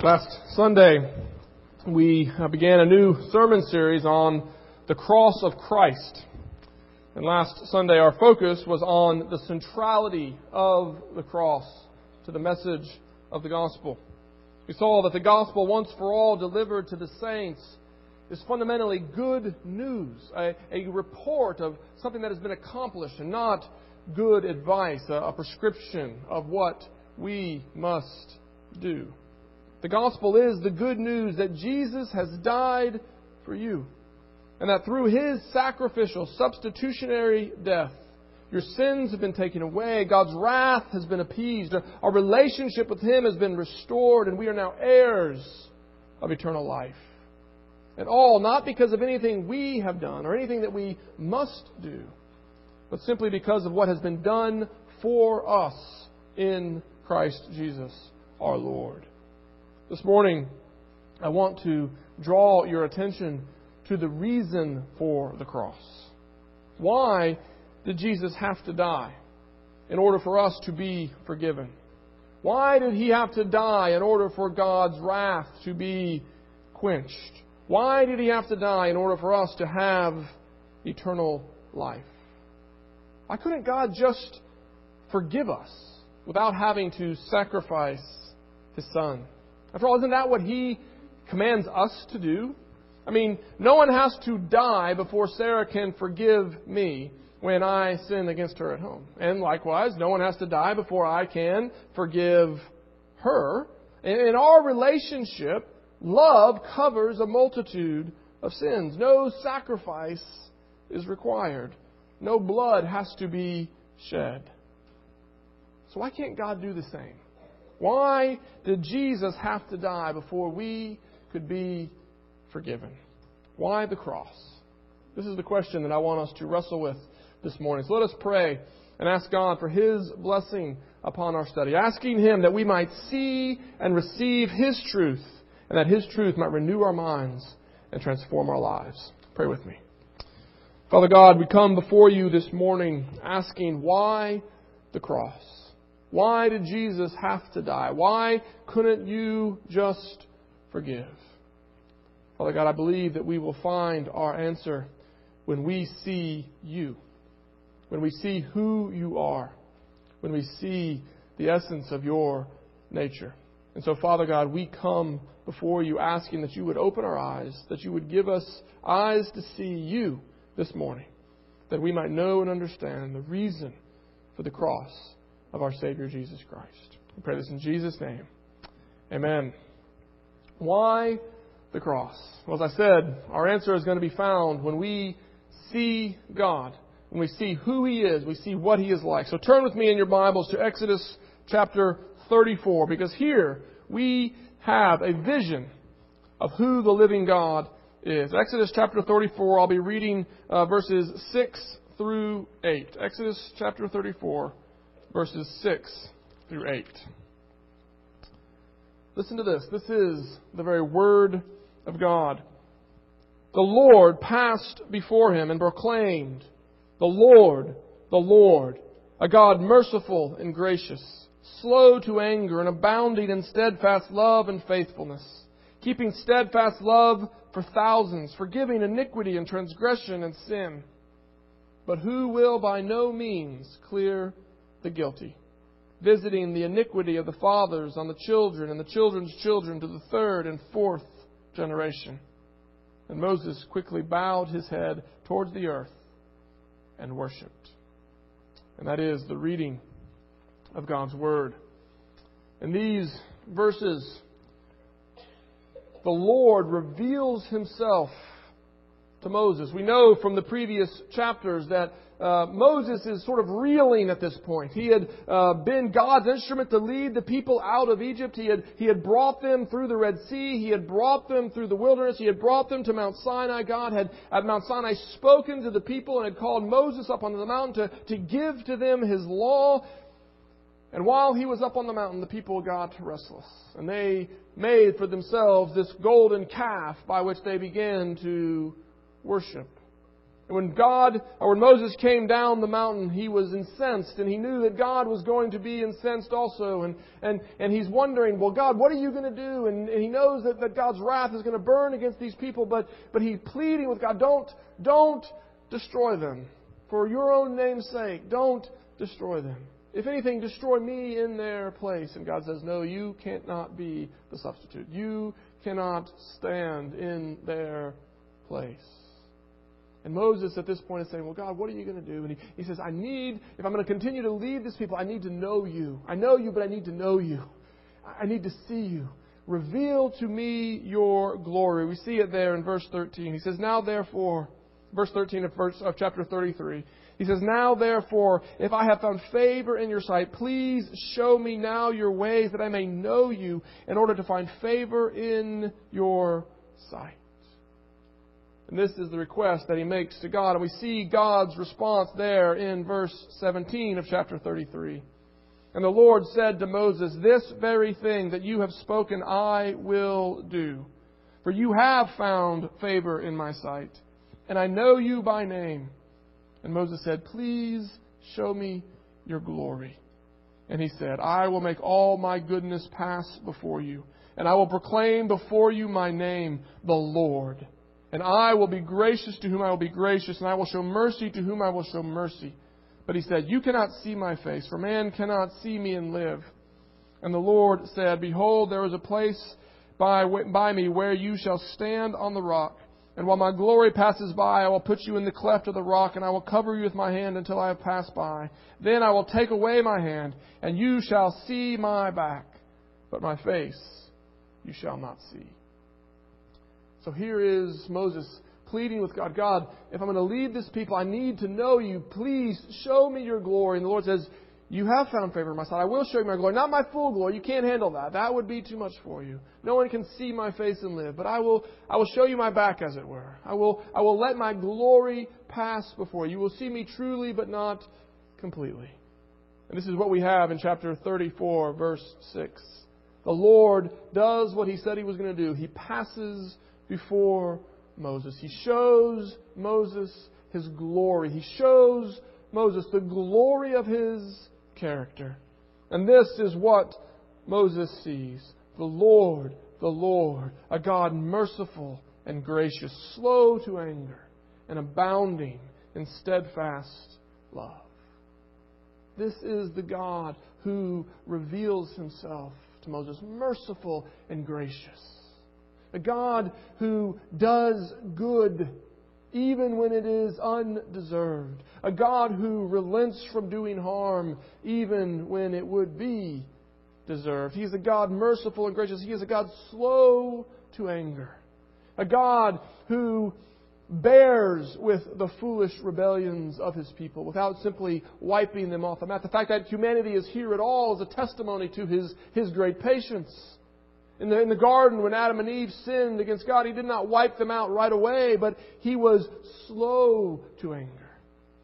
Last Sunday, we began a new sermon series on the cross of Christ. And last Sunday, our focus was on the centrality of the cross to the message of the gospel. We saw that the gospel, once for all delivered to the saints, is fundamentally good news, a, a report of something that has been accomplished, and not good advice, a, a prescription of what we must do. The gospel is the good news that Jesus has died for you, and that through his sacrificial, substitutionary death, your sins have been taken away, God's wrath has been appeased, our relationship with him has been restored, and we are now heirs of eternal life. And all not because of anything we have done or anything that we must do, but simply because of what has been done for us in Christ Jesus our Lord. This morning, I want to draw your attention to the reason for the cross. Why did Jesus have to die in order for us to be forgiven? Why did he have to die in order for God's wrath to be quenched? Why did he have to die in order for us to have eternal life? Why couldn't God just forgive us without having to sacrifice his son? After all, isn't that what he commands us to do? I mean, no one has to die before Sarah can forgive me when I sin against her at home. And likewise, no one has to die before I can forgive her. In our relationship, love covers a multitude of sins. No sacrifice is required. No blood has to be shed. So why can't God do the same? Why did Jesus have to die before we could be forgiven? Why the cross? This is the question that I want us to wrestle with this morning. So let us pray and ask God for His blessing upon our study, asking Him that we might see and receive His truth, and that His truth might renew our minds and transform our lives. Pray with me. Father God, we come before you this morning asking why the cross? Why did Jesus have to die? Why couldn't you just forgive? Father God, I believe that we will find our answer when we see you, when we see who you are, when we see the essence of your nature. And so, Father God, we come before you asking that you would open our eyes, that you would give us eyes to see you this morning, that we might know and understand the reason for the cross of our Savior Jesus Christ. We pray this in Jesus' name. Amen. Why the cross? Well, as I said, our answer is going to be found when we see God, when we see who He is, we see what He is like. So turn with me in your Bibles to Exodus chapter 34, because here we have a vision of who the living God is. Exodus chapter 34, I'll be reading uh, verses 6 through 8. Exodus chapter 34 verses 6 through 8. Listen to this. This is the very word of God. The Lord passed before him and proclaimed, The Lord, the Lord, a God merciful and gracious, slow to anger and abounding in steadfast love and faithfulness, keeping steadfast love for thousands, forgiving iniquity and transgression and sin, but who will by no means clear the guilty, visiting the iniquity of the fathers on the children and the children's children to the third and fourth generation. And Moses quickly bowed his head towards the earth and worshipped. And that is the reading of God's Word. In these verses, the Lord reveals himself to Moses. We know from the previous chapters that uh, Moses is sort of reeling at this point. He had uh, been God's instrument to lead the people out of Egypt. He had, he had brought them through the Red Sea. He had brought them through the wilderness. He had brought them to Mount Sinai. God had at Mount Sinai spoken to the people and had called Moses up onto the mountain to, to give to them his law. And while he was up on the mountain, the people got restless. And they made for themselves this golden calf by which they began to worship. And when God, or when Moses came down the mountain, he was incensed, and he knew that God was going to be incensed also. And, and, and he's wondering, well, God, what are you going to do? And, and he knows that, that God's wrath is going to burn against these people, but, but he's pleading with God, don't, don't destroy them. For your own name's sake, don't destroy them. If anything, destroy me in their place. And God says, No, you cannot be the substitute. You cannot stand in their place. And Moses at this point is saying, Well, God, what are you going to do? And he, he says, I need, if I'm going to continue to lead this people, I need to know you. I know you, but I need to know you. I need to see you. Reveal to me your glory. We see it there in verse 13. He says, Now therefore, verse 13 of, verse, of chapter 33. He says, Now therefore, if I have found favor in your sight, please show me now your ways that I may know you in order to find favor in your sight. And this is the request that he makes to God. And we see God's response there in verse 17 of chapter 33. And the Lord said to Moses, This very thing that you have spoken I will do. For you have found favor in my sight, and I know you by name. And Moses said, Please show me your glory. And he said, I will make all my goodness pass before you, and I will proclaim before you my name, the Lord. And I will be gracious to whom I will be gracious, and I will show mercy to whom I will show mercy. But he said, You cannot see my face, for man cannot see me and live. And the Lord said, Behold, there is a place by, by me where you shall stand on the rock. And while my glory passes by, I will put you in the cleft of the rock, and I will cover you with my hand until I have passed by. Then I will take away my hand, and you shall see my back, but my face you shall not see. So here is Moses pleading with God God, if I'm going to lead this people, I need to know you. Please show me your glory. And the Lord says, You have found favor in my sight. I will show you my glory. Not my full glory. You can't handle that. That would be too much for you. No one can see my face and live. But I will, I will show you my back, as it were. I will, I will let my glory pass before you. You will see me truly, but not completely. And this is what we have in chapter 34, verse 6. The Lord does what he said he was going to do. He passes before Moses. He shows Moses his glory. He shows Moses the glory of his character. And this is what Moses sees the Lord, the Lord, a God merciful and gracious, slow to anger, and abounding in steadfast love. This is the God who reveals himself to Moses, merciful and gracious a God who does good even when it is undeserved, a God who relents from doing harm even when it would be deserved. He is a God merciful and gracious. He is a God slow to anger, a God who bears with the foolish rebellions of his people without simply wiping them off the map. The fact that humanity is here at all is a testimony to his, his great patience. In the, in the garden, when Adam and Eve sinned against God, He did not wipe them out right away, but He was slow to anger.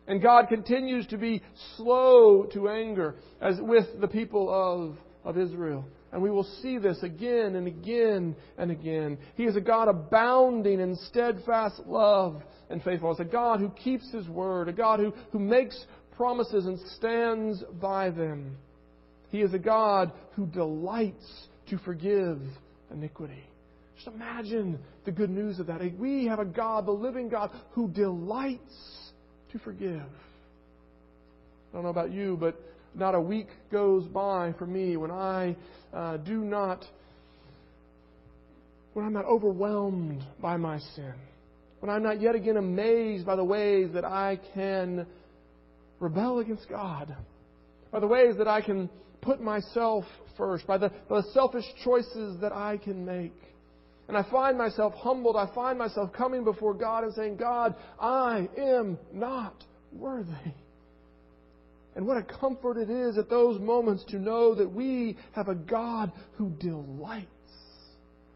And God continues to be slow to anger as with the people of, of Israel. And we will see this again and again and again. He is a God abounding in steadfast love and faithfulness, a God who keeps His word, a God who, who makes promises and stands by them. He is a God who delights to forgive iniquity. Just imagine the good news of that. We have a God, the living God, who delights to forgive. I don't know about you, but not a week goes by for me when I uh, do not, when I'm not overwhelmed by my sin, when I'm not yet again amazed by the ways that I can rebel against God, by the ways that I can put myself first, by the, by the selfish choices that I can make. And I find myself humbled. I find myself coming before God and saying, God, I am not worthy. And what a comfort it is at those moments to know that we have a God who delights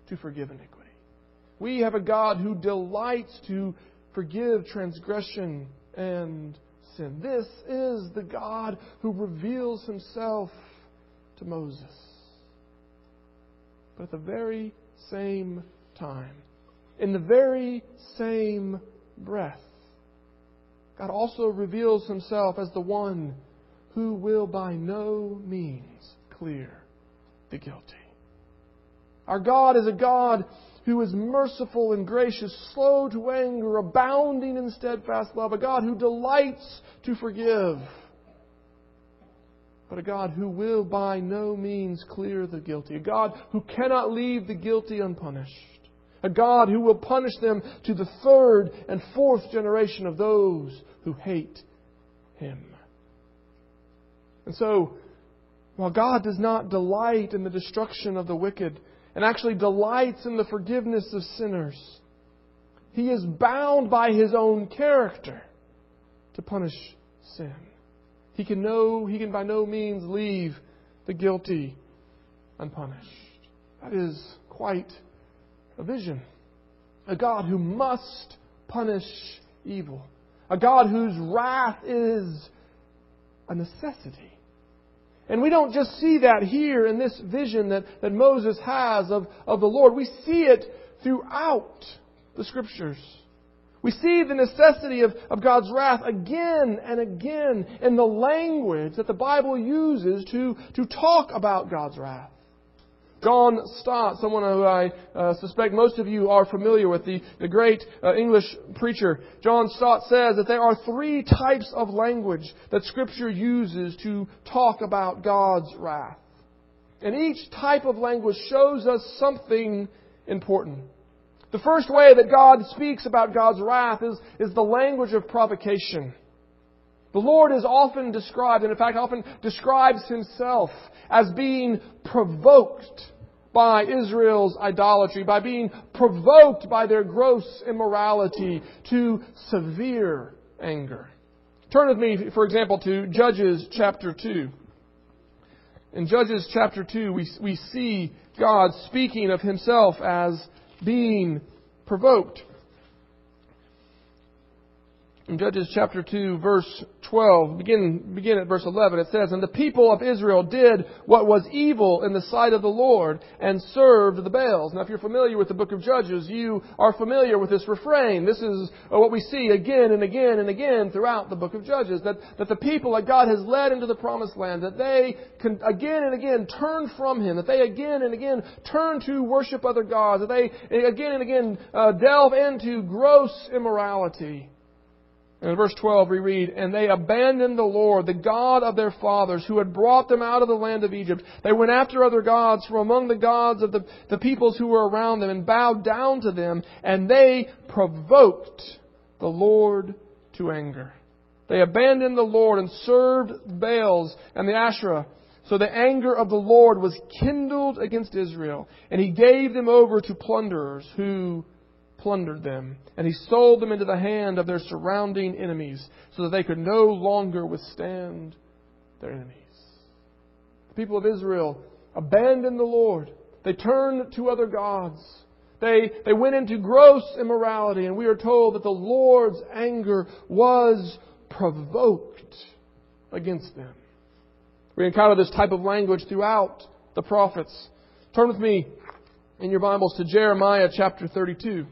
to forgive iniquity. We have a God who delights to forgive transgression and sin. This is the God who reveals himself to Moses. But at the very same time, in the very same breath, God also reveals himself as the one who will by no means clear the guilty. Our God is a God who is merciful and gracious, slow to anger, abounding in steadfast love, a God who delights to forgive, but a God who will by no means clear the guilty, a God who cannot leave the guilty unpunished, a God who will punish them to the third and fourth generation of those who hate Him. And so, while God does not delight in the destruction of the wicked, and actually delights in the forgiveness of sinners. He is bound by his own character to punish sin. He can no, he can by no means leave the guilty unpunished. That is quite a vision. A God who must punish evil. A God whose wrath is a necessity. And we don't just see that here in this vision that, that Moses has of, of the Lord. We see it throughout the Scriptures. We see the necessity of, of God's wrath again and again in the language that the Bible uses to, to talk about God's wrath. John Stott, someone who I uh, suspect most of you are familiar with, the, the great uh, English preacher, John Stott says that there are three types of language that Scripture uses to talk about God's wrath. And each type of language shows us something important. The first way that God speaks about God's wrath is, is the language of provocation. The Lord is often described, and in fact often describes himself as being provoked by Israel's idolatry, by being provoked by their gross immorality to severe anger. Turn with me, for example, to Judges chapter 2. In Judges chapter 2, we, we see God speaking of himself as being provoked in Judges chapter 2, verse 12, begin, begin at verse 11, it says, And the people of Israel did what was evil in the sight of the Lord and served the Baals. Now, if you're familiar with the book of Judges, you are familiar with this refrain. This is what we see again and again and again throughout the book of Judges, that, that the people that God has led into the promised land, that they can again and again turn from Him, that they again and again turn to worship other gods, that they again and again uh, delve into gross immorality. And in verse 12 we read, And they abandoned the Lord, the God of their fathers, who had brought them out of the land of Egypt. They went after other gods from among the gods of the, the peoples who were around them and bowed down to them, and they provoked the Lord to anger. They abandoned the Lord and served Baals and the Asherah. So the anger of the Lord was kindled against Israel, and he gave them over to plunderers who plundered them, and he sold them into the hand of their surrounding enemies, so that they could no longer withstand their enemies. The people of Israel abandoned the Lord. They turned to other gods. They, they went into gross immorality, and we are told that the Lord's anger was provoked against them. We encounter this type of language throughout the prophets. Turn with me in your Bibles to Jeremiah chapter 32.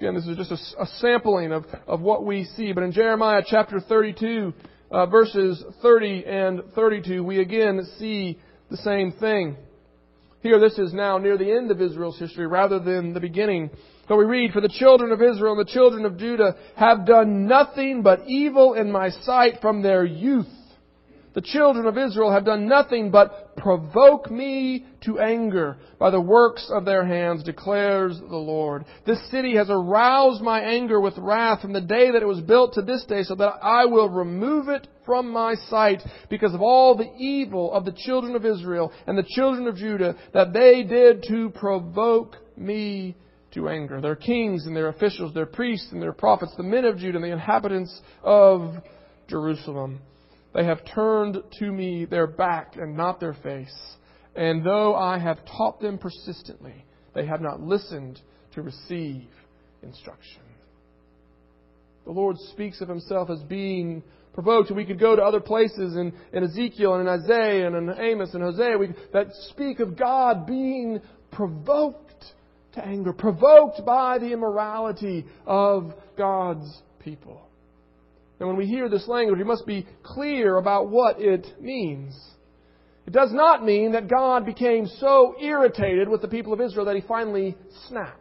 Again, this is just a, a sampling of, of what we see. But in Jeremiah chapter 32, uh, verses 30 and 32, we again see the same thing. Here, this is now near the end of Israel's history rather than the beginning. But we read, For the children of Israel and the children of Judah have done nothing but evil in my sight from their youth. The children of Israel have done nothing but provoke me to anger by the works of their hands, declares the Lord. This city has aroused my anger with wrath from the day that it was built to this day, so that I will remove it from my sight because of all the evil of the children of Israel and the children of Judah that they did to provoke me to anger. Their kings and their officials, their priests and their prophets, the men of Judah and the inhabitants of Jerusalem. They have turned to me their back and not their face. And though I have taught them persistently, they have not listened to receive instruction. The Lord speaks of himself as being provoked. And we could go to other places in, in Ezekiel and in Isaiah and in Amos and Hosea we, that speak of God being provoked to anger, provoked by the immorality of God's people. And when we hear this language, we must be clear about what it means. It does not mean that God became so irritated with the people of Israel that he finally snapped.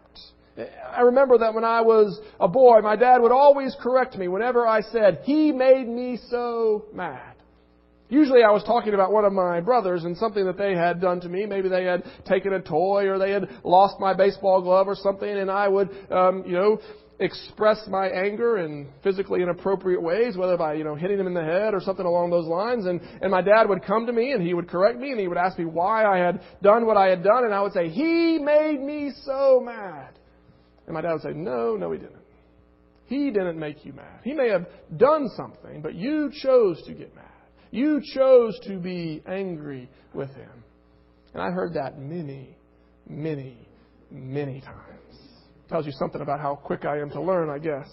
I remember that when I was a boy, my dad would always correct me whenever I said, He made me so mad. Usually I was talking about one of my brothers and something that they had done to me. Maybe they had taken a toy or they had lost my baseball glove or something and I would, um, you know, express my anger in physically inappropriate ways, whether by, you know, hitting them in the head or something along those lines. And, and my dad would come to me and he would correct me and he would ask me why I had done what I had done and I would say, He made me so mad. And my dad would say, No, no, he didn't. He didn't make you mad. He may have done something, but you chose to get mad. You chose to be angry with him. And I heard that many, many, many times. Tells you something about how quick I am to learn, I guess.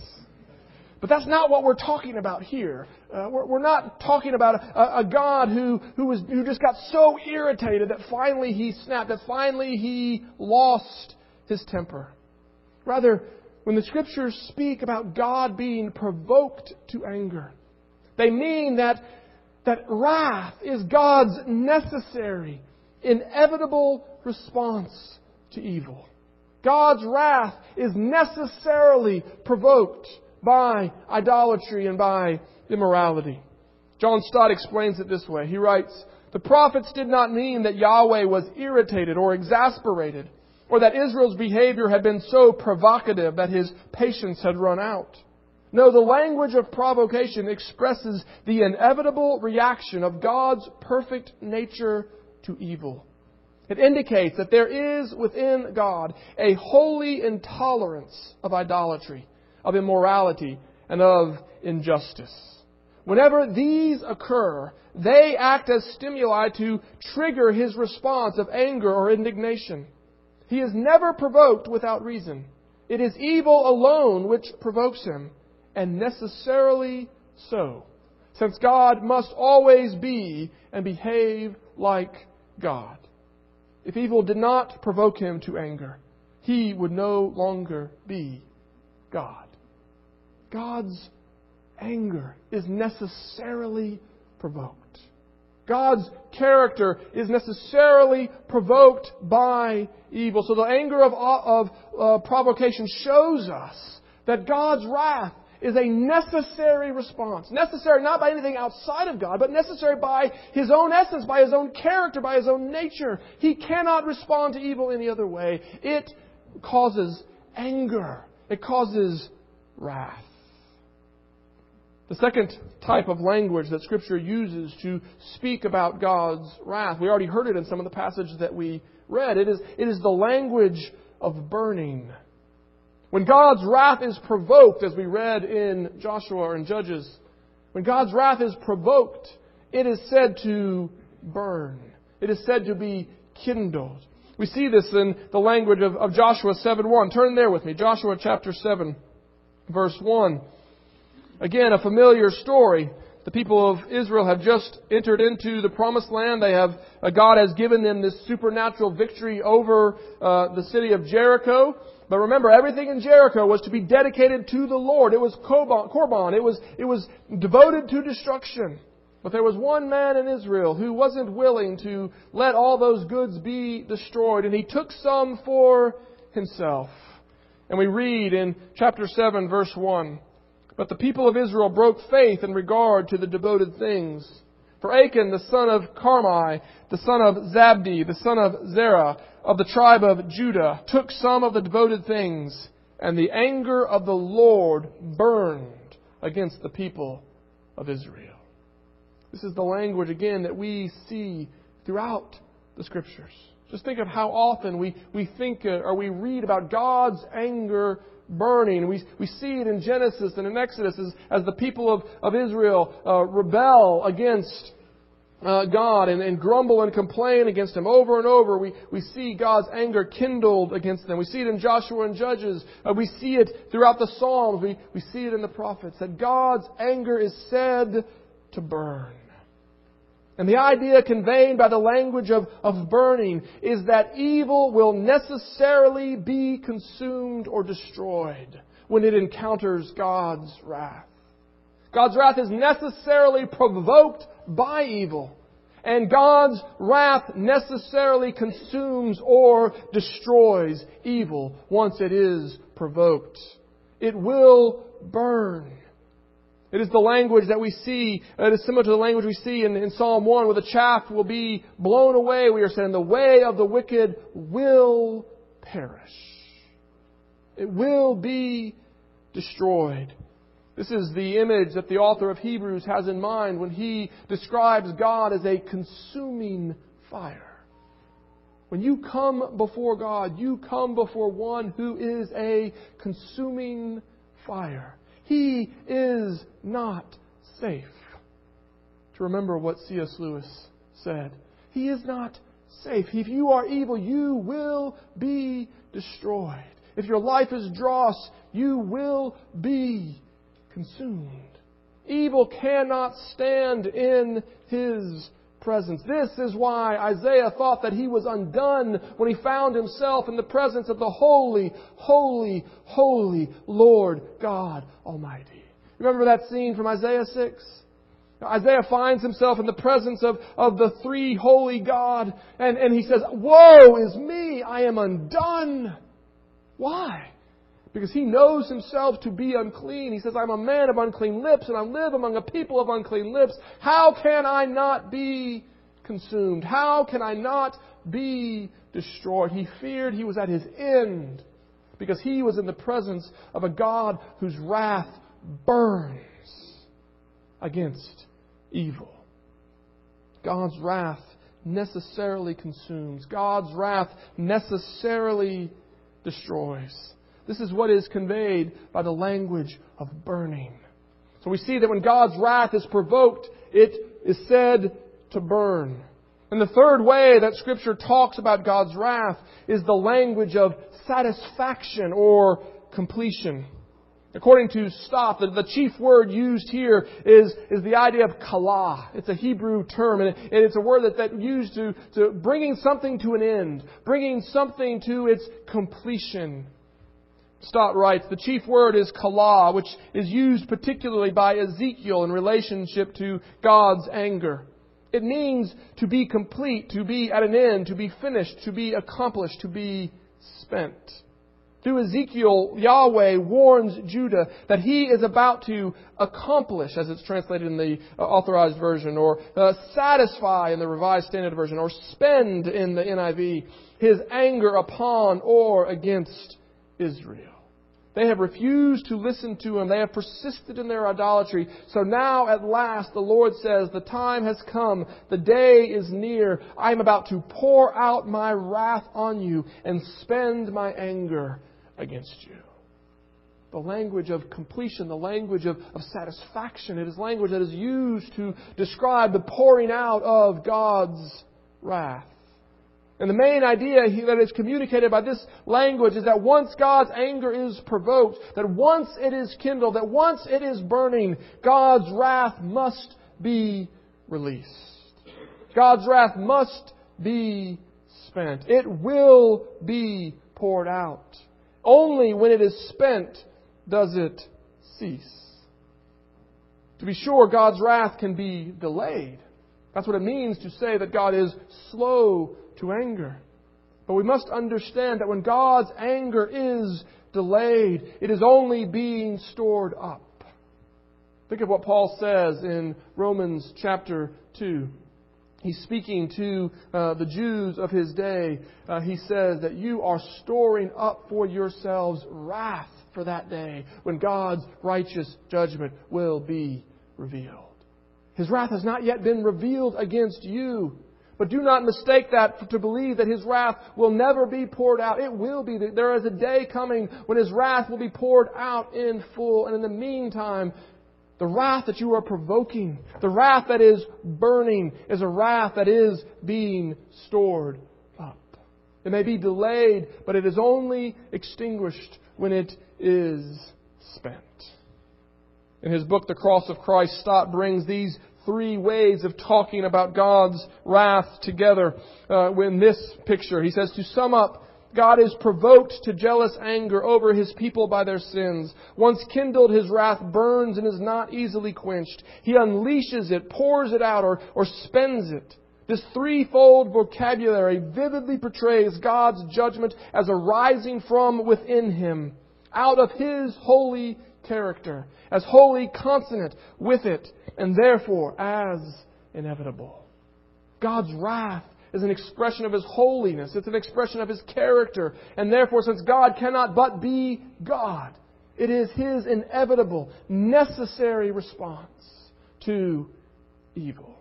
But that's not what we're talking about here. Uh, we're, we're, not talking about a, a God who, who, was, who just got so irritated that finally he snapped, that finally he lost his temper. Rather, when the scriptures speak about God being provoked to anger, they mean that, that wrath is God's necessary, inevitable response to evil. God's wrath is necessarily provoked by idolatry and by immorality. John Stott explains it this way. He writes, The prophets did not mean that Yahweh was irritated or exasperated, or that Israel's behavior had been so provocative that his patience had run out. No, the language of provocation expresses the inevitable reaction of God's perfect nature to evil. It indicates that there is within God a holy intolerance of idolatry, of immorality, and of injustice. Whenever these occur, they act as stimuli to trigger his response of anger or indignation. He is never provoked without reason. It is evil alone which provokes him, and necessarily so, since God must always be and behave like God. If evil did not provoke him to anger, he would no longer be God. God's anger is necessarily provoked. God's character is necessarily provoked by evil. So the anger of, of uh, provocation shows us that God's wrath is a necessary response. Necessary not by anything outside of God, but necessary by His own essence, by His own character, by His own nature. He cannot respond to evil any other way. It causes anger. It causes wrath. The second type of language that Scripture uses to speak about God's wrath, we already heard it in some of the passages that we read. It is, it is the language of burning. When God's wrath is provoked, as we read in Joshua or in Judges, when God's wrath is provoked, it is said to burn. It is said to be kindled. We see this in the language of, of Joshua 7.1. Turn there with me. Joshua chapter 7, verse 1. Again, a familiar story. The people of Israel have just entered into the promised land. They have, uh, God has given them this supernatural victory over uh, the city of Jericho. But remember, everything in Jericho was to be dedicated to the Lord. It was korban. It was, it was devoted to destruction. But there was one man in Israel who wasn't willing to let all those goods be destroyed, and he took some for himself. And we read in chapter 7, verse 1 But the people of Israel broke faith in regard to the devoted things. For Achan, the son of Carmi, the son of Zabdi, the son of Zerah, of the tribe of Judah, took some of the devoted things, and the anger of the Lord burned against the people of Israel. This is the language, again, that we see throughout the Scriptures. Just think of how often we, we think uh, or we read about God's anger burning. We, we see it in Genesis and in Exodus as, as the people of, of Israel uh, rebel against uh, God and, and grumble and complain against Him over and over. We, we see God's anger kindled against them. We see it in Joshua and Judges. Uh, we see it throughout the Psalms. We, we see it in the prophets that God's anger is said to burn. And the idea conveyed by the language of, of burning is that evil will necessarily be consumed or destroyed when it encounters God's wrath. God's wrath is necessarily provoked by evil. And God's wrath necessarily consumes or destroys evil once it is provoked. It will burn. It is the language that we see, uh, it is similar to the language we see in, in Psalm 1 where the chaff will be blown away. We are saying the way of the wicked will perish. It will be destroyed. This is the image that the author of Hebrews has in mind when he describes God as a consuming fire. When you come before God, you come before one who is a consuming fire. He is not safe. To remember what C.S. Lewis said, He is not safe. If you are evil, you will be destroyed. If your life is dross, you will be consumed. Evil cannot stand in his presence. This is why Isaiah thought that he was undone when he found himself in the presence of the holy, holy, holy Lord God Almighty. Remember that scene from Isaiah 6? Isaiah finds himself in the presence of, of the three holy God, and, and he says, Woe is me! I am undone! Why? Because he knows himself to be unclean. He says, I'm a man of unclean lips and I live among a people of unclean lips. How can I not be consumed? How can I not be destroyed? He feared he was at his end because he was in the presence of a God whose wrath burns against evil. God's wrath necessarily consumes. God's wrath necessarily destroys. This is what is conveyed by the language of burning. So we see that when God's wrath is provoked, it is said to burn. And the third way that Scripture talks about God's wrath is the language of satisfaction or completion. According to Stott, the, chief word used here is, is the idea of kala. It's a Hebrew term, and, it, and it's a word that, that used to, to bringing something to an end, bringing something to its completion. Stott writes, the chief word is kala, which is used particularly by Ezekiel in relationship to God's anger. It means to be complete, to be at an end, to be finished, to be accomplished, to be spent. Through Ezekiel, Yahweh warns Judah that he is about to accomplish, as it's translated in the uh, authorized version, or uh, satisfy in the revised standard version, or spend in the NIV, his anger upon or against Israel. They have refused to listen to him. They have persisted in their idolatry. So now, at last, the Lord says, The time has come. The day is near. I am about to pour out my wrath on you and spend my anger against you. The language of completion, the language of, of satisfaction, it is language that is used to describe the pouring out of God's wrath. And the main idea that is communicated by this language is that once God's anger is provoked, that once it is kindled, that once it is burning, God's wrath must be released. God's wrath must be spent. It will be poured out. Only when it is spent does it cease. To be sure, God's wrath can be delayed. That's what it means to say that God is slow to anger. But we must understand that when God's anger is delayed, it is only being stored up. Think of what Paul says in Romans chapter 2. He's speaking to uh, the Jews of his day. Uh, he says that you are storing up for yourselves wrath for that day when God's righteous judgment will be revealed. His wrath has not yet been revealed against you. But do not mistake that to believe that his wrath will never be poured out. It will be. There is a day coming when his wrath will be poured out in full. And in the meantime, The wrath that you are provoking, the wrath that is burning, is a wrath that is being stored up. It may be delayed, but it is only extinguished when it is spent. In his book, The Cross of Christ, Stott brings these three ways of talking about God's wrath together uh, in this picture. He says, to sum up, God is provoked to jealous anger over his people by their sins. Once kindled, his wrath burns and is not easily quenched. He unleashes it, pours it out, or, or spends it. This threefold vocabulary vividly portrays God's judgment as arising from within him, out of his holy character, as wholly consonant with it, and therefore as inevitable. God's wrath is an expression of His holiness. It's an expression of His character. And therefore, since God cannot but be God, it is His inevitable, necessary response to evil.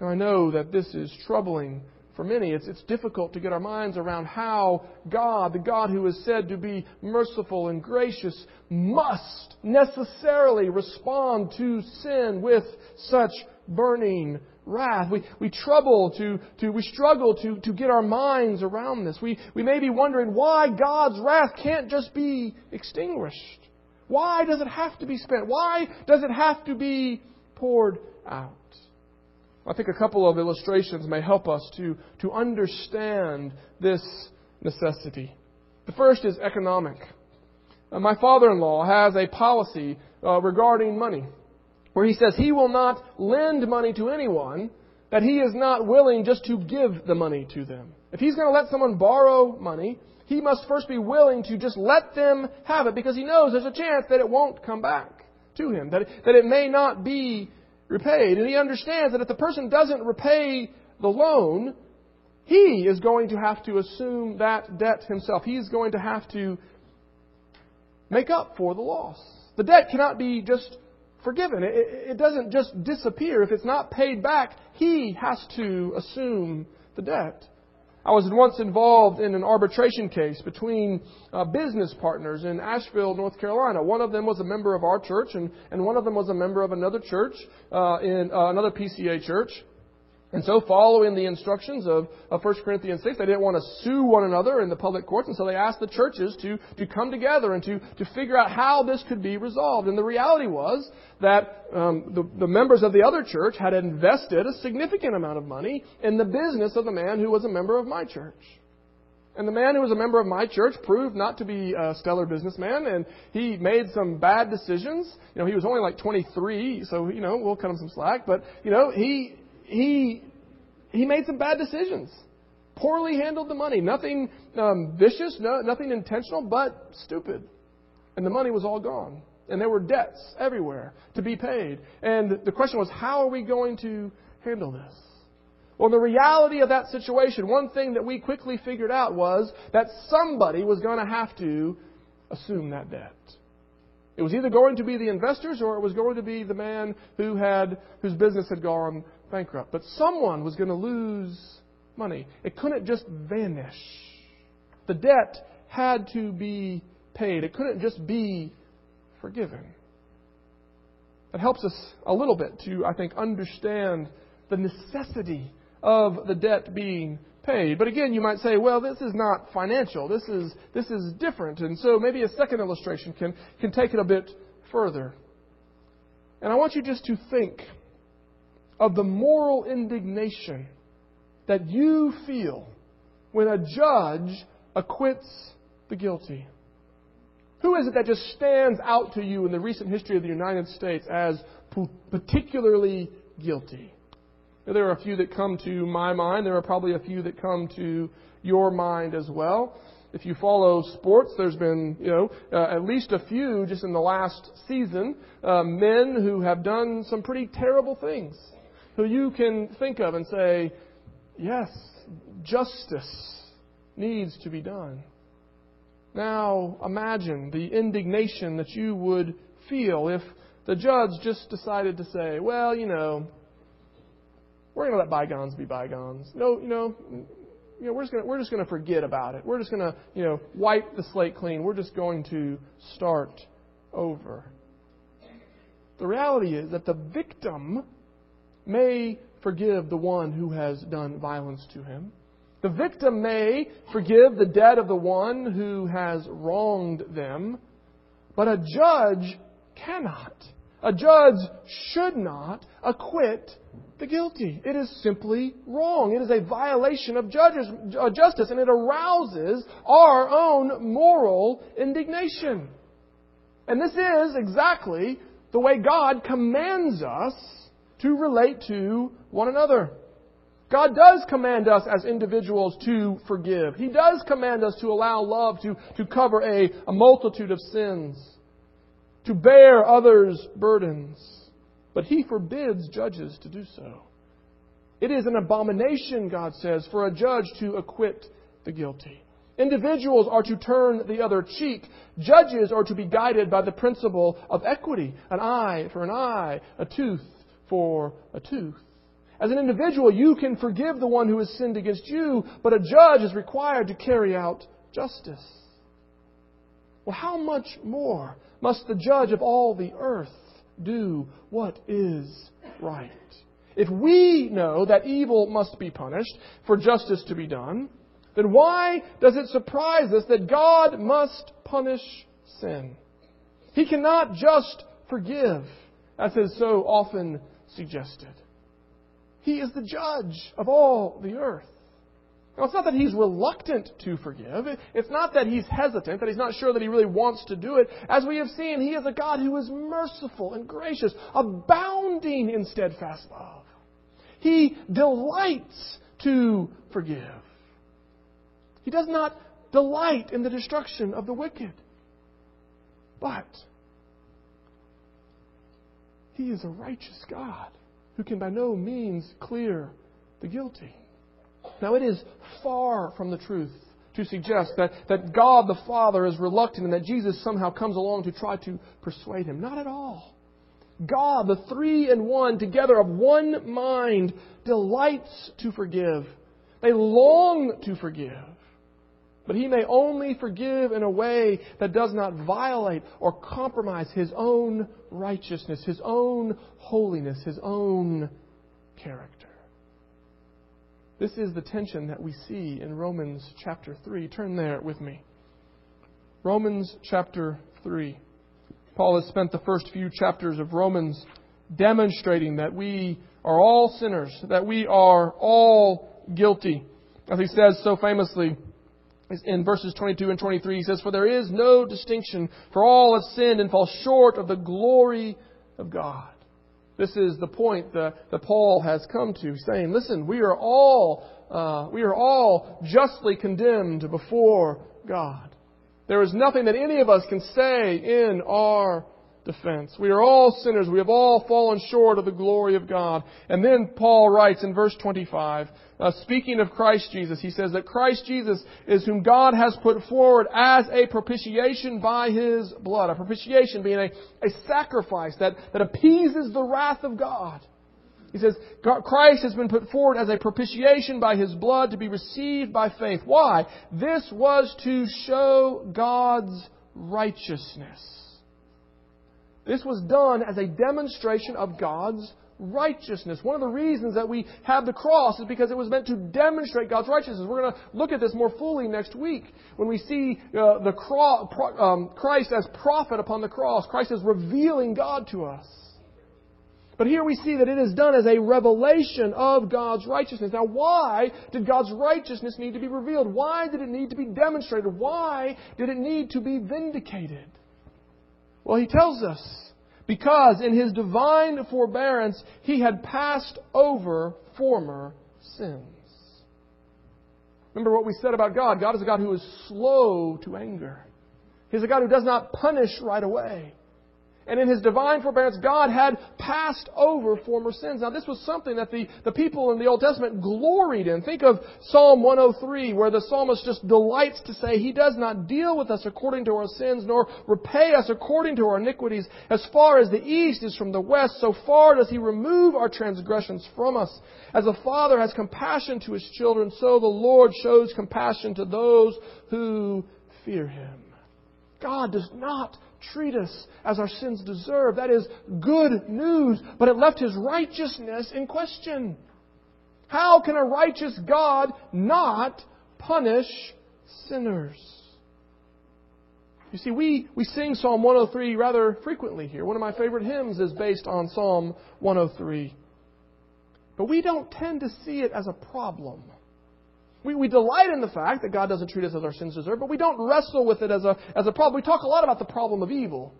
Now, I know that this is troubling for many. It's, it's difficult to get our minds around how God, the God who is said to be merciful and gracious, must necessarily respond to sin with such burning wrath. We, we trouble to, to, we struggle to, to get our minds around this. We, we may be wondering why God's wrath can't just be extinguished. Why does it have to be spent? Why does it have to be poured out? I think a couple of illustrations may help us to, to understand this necessity. The first is economic. Uh, my father in law has a policy uh, regarding money where he says he will not lend money to anyone that he is not willing just to give the money to them. If he's going to let someone borrow money, he must first be willing to just let them have it because he knows there's a chance that it won't come back to him, that, that it may not be repaid. And he understands that if the person doesn't repay the loan, he is going to have to assume that debt himself. He's going to have to make up for the loss. The debt cannot be just forgiven. It, it doesn't just disappear. If it's not paid back, he has to assume the debt. I was once involved in an arbitration case between uh, business partners in Asheville, North Carolina. One of them was a member of our church, and, and one of them was a member of another church, uh, in uh, another PCA church. And so, following the instructions of, of 1 Corinthians 6, they didn't want to sue one another in the public courts, and so they asked the churches to, to come together and to, to figure out how this could be resolved. And the reality was that um, the, the members of the other church had invested a significant amount of money in the business of the man who was a member of my church. And the man who was a member of my church proved not to be a stellar businessman, and he made some bad decisions. You know, he was only like 23, so, you know, we'll cut him some slack. But, you know, he, he, he made some bad decisions. Poorly handled the money. Nothing um, vicious, no, nothing intentional, but stupid. And the money was all gone. And there were debts everywhere to be paid. And the question was, how are we going to handle this? Well, the reality of that situation, one thing that we quickly figured out was that somebody was going to have to assume that debt. It was either going to be the investors or it was going to be the man who had whose business had gone bankrupt. But someone was going to lose money. It couldn't just vanish. The debt had to be paid. It couldn't just be forgiven. That helps us a little bit to, I think, understand the necessity of the debt being paid. But again, you might say, well, this is not financial. This is, this is different. And so maybe a second illustration can, can take it a bit further. And I want you just to think of the moral indignation that you feel when a judge acquits the guilty. Who is it that just stands out to you in the recent history of the United States as particularly guilty? There are a few that come to my mind. There are probably a few that come to your mind as well. If you follow sports, there's been, you know, uh, at least a few just in the last season, uh, men who have done some pretty terrible things, who you can think of and say, yes, justice needs to be done. Now, imagine the indignation that you would feel if the judge just decided to say, well, you know, we're going to let bygones be bygones. No, you know, you know, we're just going to, we're just going to forget about it. We're just going to, you know, wipe the slate clean. We're just going to start over. The reality is that the victim may forgive the one who has done violence to him. The victim may forgive the debt of the one who has wronged them, but a judge cannot. A judge should not acquit the guilty. It is simply wrong. It is a violation of judges, uh, justice, and it arouses our own moral indignation. And this is exactly the way God commands us to relate to one another. God does command us as individuals to forgive. He does command us to allow love to, to cover a, a multitude of sins, to bear others' burdens. But He forbids judges to do so. It is an abomination, God says, for a judge to acquit the guilty. Individuals are to turn the other cheek. Judges are to be guided by the principle of equity an eye for an eye, a tooth for a tooth. As an individual, you can forgive the one who has sinned against you, but a judge is required to carry out justice. Well, how much more must the judge of all the earth do what is right? If we know that evil must be punished for justice to be done, then why does it surprise us that God must punish sin? He cannot just forgive, as is so often suggested. He is the judge of all the earth. Now, it's not that he's reluctant to forgive. It's not that he's hesitant, that he's not sure that he really wants to do it. As we have seen, he is a God who is merciful and gracious, abounding in steadfast love. He delights to forgive. He does not delight in the destruction of the wicked. But he is a righteous God who can by no means clear the guilty. Now, it is far from the truth to suggest that, that God the Father is reluctant and that Jesus somehow comes along to try to persuade him. Not at all. God, the three in one, together of one mind, delights to forgive. They long to forgive. But he may only forgive in a way that does not violate or compromise his own righteousness, his own holiness, his own character. This is the tension that we see in Romans chapter 3. Turn there with me. Romans chapter 3. Paul has spent the first few chapters of Romans demonstrating that we are all sinners, that we are all guilty. As he says so famously, in verses 22 and 23, he says, For there is no distinction, for all have sinned and fall short of the glory of God. This is the point that, that Paul has come to, saying, Listen, we are all uh, we are all justly condemned before God. There is nothing that any of us can say in our defense. We are all sinners. We have all fallen short of the glory of God. And then Paul writes in verse 25, uh, speaking of Christ Jesus, he says that Christ Jesus is whom God has put forward as a propitiation by his blood. A propitiation being a, a sacrifice that, that appeases the wrath of God. He says, Christ has been put forward as a propitiation by his blood to be received by faith. Why? This was to show God's righteousness. This was done as a demonstration of God's righteousness. One of the reasons that we have the cross is because it was meant to demonstrate God's righteousness. We're going to look at this more fully next week when we see uh, the cro- um, Christ as prophet upon the cross. Christ is revealing God to us. But here we see that it is done as a revelation of God's righteousness. Now, why did God's righteousness need to be revealed? Why did it need to be demonstrated? Why did it need to be vindicated? Well, he tells us because in his divine forbearance he had passed over former sins. Remember what we said about God. God is a God who is slow to anger. He's a God who does not punish right away. And in his divine forbearance, God had passed over former sins. Now, this was something that the, the people in the Old Testament gloried in. Think of Psalm 103, where the psalmist just delights to say, He does not deal with us according to our sins, nor repay us according to our iniquities. As far as the east is from the west, so far does He remove our transgressions from us. As a father has compassion to his children, so the Lord shows compassion to those who fear Him. God does not treat us as our sins deserve. That is good news, but it left his righteousness in question. How can a righteous God not punish sinners? You see, we, we sing Psalm 103 rather frequently here. One of my favorite hymns is based on Psalm 103. But we don't tend to see it as a problem. We, we delight in the fact that God doesn't treat us as our sins deserve, but we don't wrestle with it as a, as a problem. We talk a lot about the problem of evil.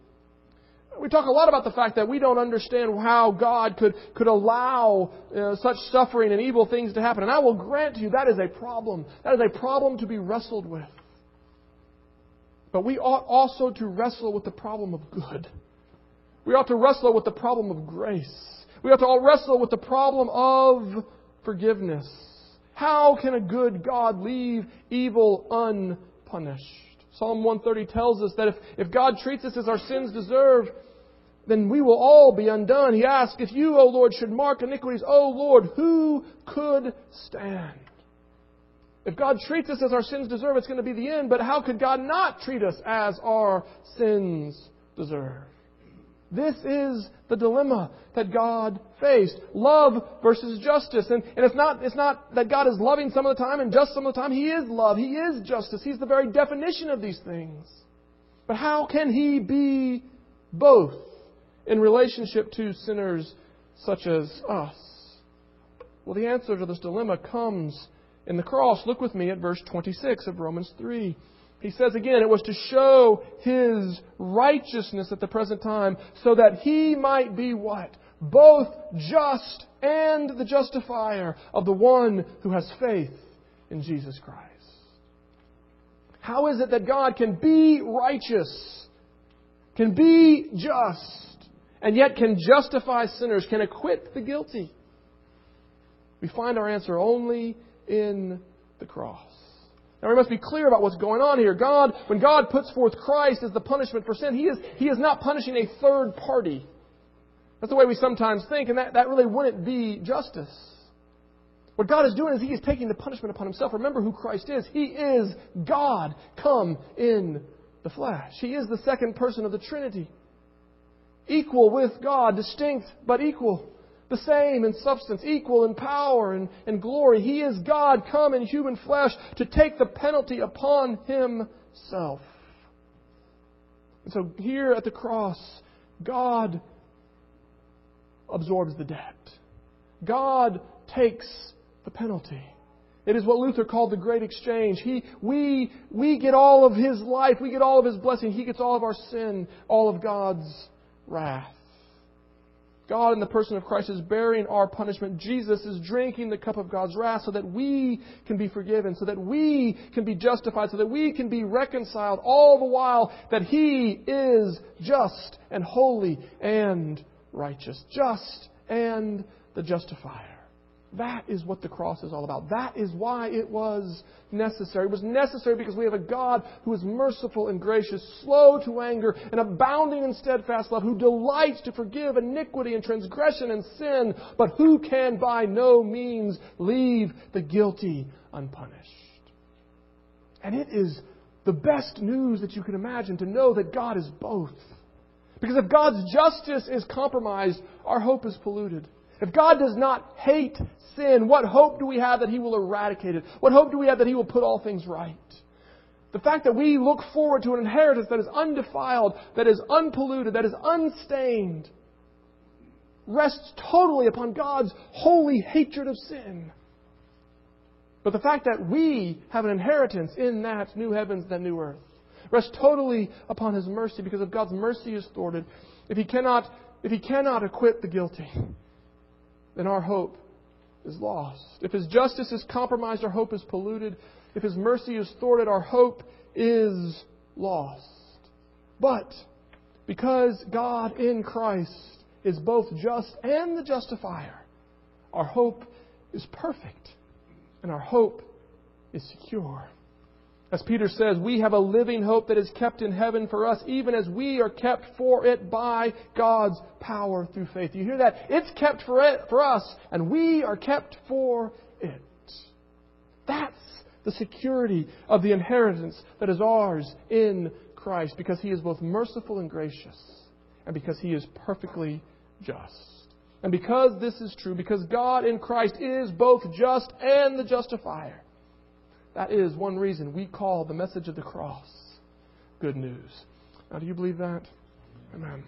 We talk a lot about the fact that we don't understand how God could, could allow uh, such suffering and evil things to happen. And I will grant you that is a problem. That is a problem to be wrestled with. But we ought also to wrestle with the problem of good. We ought to wrestle with the problem of grace. We ought to all wrestle with the problem of forgiveness. How can a good God leave evil unpunished? Psalm 130 tells us that if, if God treats us as our sins deserve, then we will all be undone. He asks, If you, O Lord, should mark iniquities, O Lord, who could stand? If God treats us as our sins deserve, it's going to be the end. But how could God not treat us as our sins deserve? This is the dilemma that God faced. Love versus justice. And, and it's, not, it's not that God is loving some of the time and just some of the time. He is love. He is justice. He's the very definition of these things. But how can He be both in relationship to sinners such as us? Well, the answer to this dilemma comes in the cross. Look with me at verse 26 of Romans 3. He says again, it was to show his righteousness at the present time, so that he might be what? Both just and the justifier of the one who has faith in Jesus Christ. How is it that God can be righteous, can be just, and yet can justify sinners, can acquit the guilty? We find our answer only in the cross. Now we must be clear about what's going on here. God, when God puts forth Christ as the punishment for sin, He is, he is not punishing a third party. That's the way we sometimes think, and that, that really wouldn't be justice. What God is doing is He is taking the punishment upon Himself. Remember who Christ is. He is God come in the flesh. He is the second person of the Trinity. Equal with God, distinct but equal the same in substance, equal in power and, and glory. He is God come in human flesh to take the penalty upon himself. And so here at the cross, God absorbs the debt. God takes the penalty. It is what Luther called the great exchange. He, we, we get all of his life, we get all of his blessing, he gets all of our sin, all of God's wrath. God, in the person of Christ, is bearing our punishment. Jesus is drinking the cup of God's wrath so that we can be forgiven, so that we can be justified, so that we can be reconciled, all the while that He is just and holy and righteous. Just and the justifier. That is what the cross is all about. That is why it was necessary. It was necessary because we have a God who is merciful and gracious, slow to anger, and abounding in steadfast love, who delights to forgive iniquity and transgression and sin, but who can by no means leave the guilty unpunished. And it is the best news that you can imagine to know that God is both. Because if God's justice is compromised, our hope is polluted. If God does not hate sin, what hope do we have that He will eradicate it? What hope do we have that He will put all things right? The fact that we look forward to an inheritance that is undefiled, that is unpolluted, that is unstained, rests totally upon God's holy hatred of sin. But the fact that we have an inheritance in that new heavens, that new earth, rests totally upon His mercy because if God's mercy is thwarted, if He cannot, if He cannot acquit the guilty, then our hope is lost. If His justice is compromised, our hope is polluted. If His mercy is thwarted, our hope is lost. But because God in Christ is both just and the justifier, our hope is perfect and our hope is secure. As Peter says, we have a living hope that is kept in heaven for us, even as we are kept for it by God's power through faith. You hear that? It's kept for, it, for us, and we are kept for it. That's the security of the inheritance that is ours in Christ because he is both merciful and gracious, and because he is perfectly just. And because this is true, because God in Christ is both just and the justifier, that is one reason we call the message of the cross good news. Now, do you believe that? Amen.